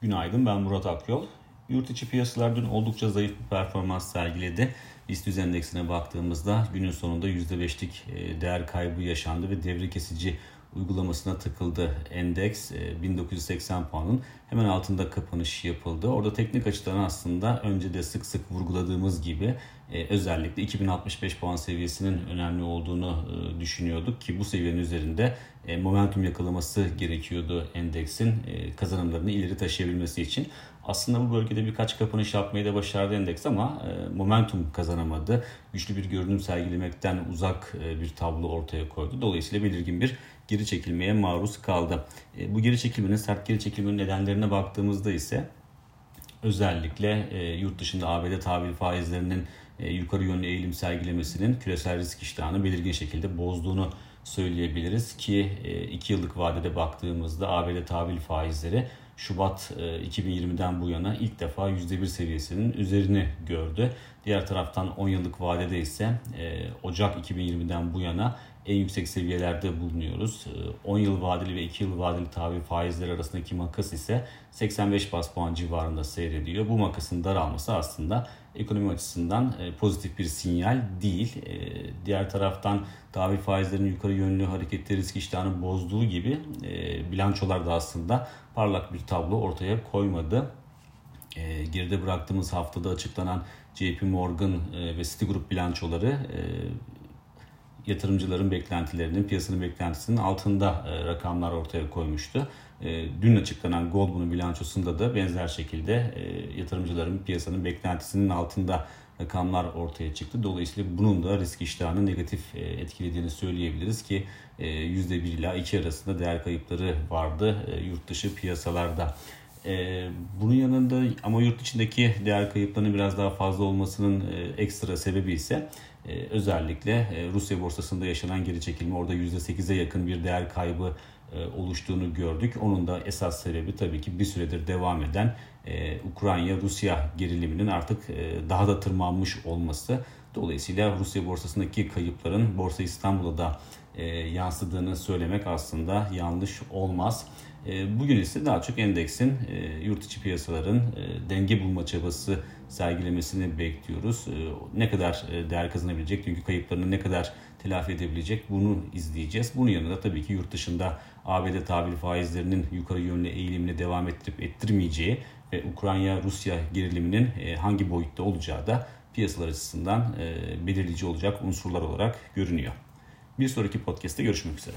Günaydın ben Murat Akyol. Yurt içi piyasalar dün oldukça zayıf bir performans sergiledi. BIST endeksine baktığımızda günün sonunda %5'lik e, değer kaybı yaşandı ve devre kesici uygulamasına takıldı endeks 1980 e, puanın hemen altında kapanış yapıldı. Orada teknik açıdan aslında önce de sık sık vurguladığımız gibi e, özellikle 2065 puan seviyesinin önemli olduğunu e, düşünüyorduk ki bu seviyenin üzerinde momentum yakalaması gerekiyordu endeksin kazanımlarını ileri taşıyabilmesi için. Aslında bu bölgede birkaç kapanış yapmayı da başardı endeks ama momentum kazanamadı. Güçlü bir görünüm sergilemekten uzak bir tablo ortaya koydu. Dolayısıyla belirgin bir geri çekilmeye maruz kaldı. E, bu geri çekilmenin, sert geri çekilmenin nedenlerine baktığımızda ise özellikle e, yurt dışında ABD tahvil faizlerinin e, yukarı yönlü eğilim sergilemesinin küresel risk iştahını belirgin şekilde bozduğunu söyleyebiliriz ki 2 yıllık vadede baktığımızda ABD tahvil faizleri Şubat 2020'den bu yana ilk defa %1 seviyesinin üzerini gördü. Diğer taraftan 10 yıllık vadede ise Ocak 2020'den bu yana en yüksek seviyelerde bulunuyoruz. 10 ee, yıl vadeli ve 2 yıl vadeli tahvil faizleri arasındaki makas ise 85 bas puan civarında seyrediyor. Bu makasın daralması aslında ekonomi açısından e, pozitif bir sinyal değil. E, diğer taraftan tahvil faizlerinin yukarı yönlü hareketleri risk iştahını bozduğu gibi e, bilançolar da aslında parlak bir tablo ortaya koymadı. Geride bıraktığımız haftada açıklanan JP Morgan ve Citigroup bilançoları yatırımcıların beklentilerinin, piyasanın beklentisinin altında e, rakamlar ortaya koymuştu. E, dün açıklanan Goldman'ın bilançosunda da benzer şekilde e, yatırımcıların piyasanın beklentisinin altında rakamlar ortaya çıktı. Dolayısıyla bunun da risk iştahını negatif etkilediğini söyleyebiliriz ki %1 ila 2 arasında değer kayıpları vardı yurt dışı piyasalarda. Bunun yanında ama yurt içindeki değer kayıplarının biraz daha fazla olmasının ekstra sebebi ise ee, özellikle e, Rusya borsasında yaşanan geri çekilme orada %8'e yakın bir değer kaybı e, oluştuğunu gördük. Onun da esas sebebi tabii ki bir süredir devam eden e, Ukrayna-Rusya geriliminin artık daha da tırmanmış olması. Dolayısıyla Rusya borsasındaki kayıpların Borsa İstanbul'a da yansıdığını söylemek aslında yanlış olmaz. Bugün ise daha çok endeksin yurt içi piyasaların denge bulma çabası sergilemesini bekliyoruz. Ee, ne kadar e, değer kazanabilecek, dünkü kayıplarını ne kadar telafi edebilecek bunu izleyeceğiz. Bunun yanında tabii ki yurt dışında ABD tabir faizlerinin yukarı yönlü eğilimini devam ettirip ettirmeyeceği ve Ukrayna-Rusya geriliminin e, hangi boyutta olacağı da piyasalar açısından belirleyici olacak unsurlar olarak görünüyor. Bir sonraki podcast'te görüşmek üzere.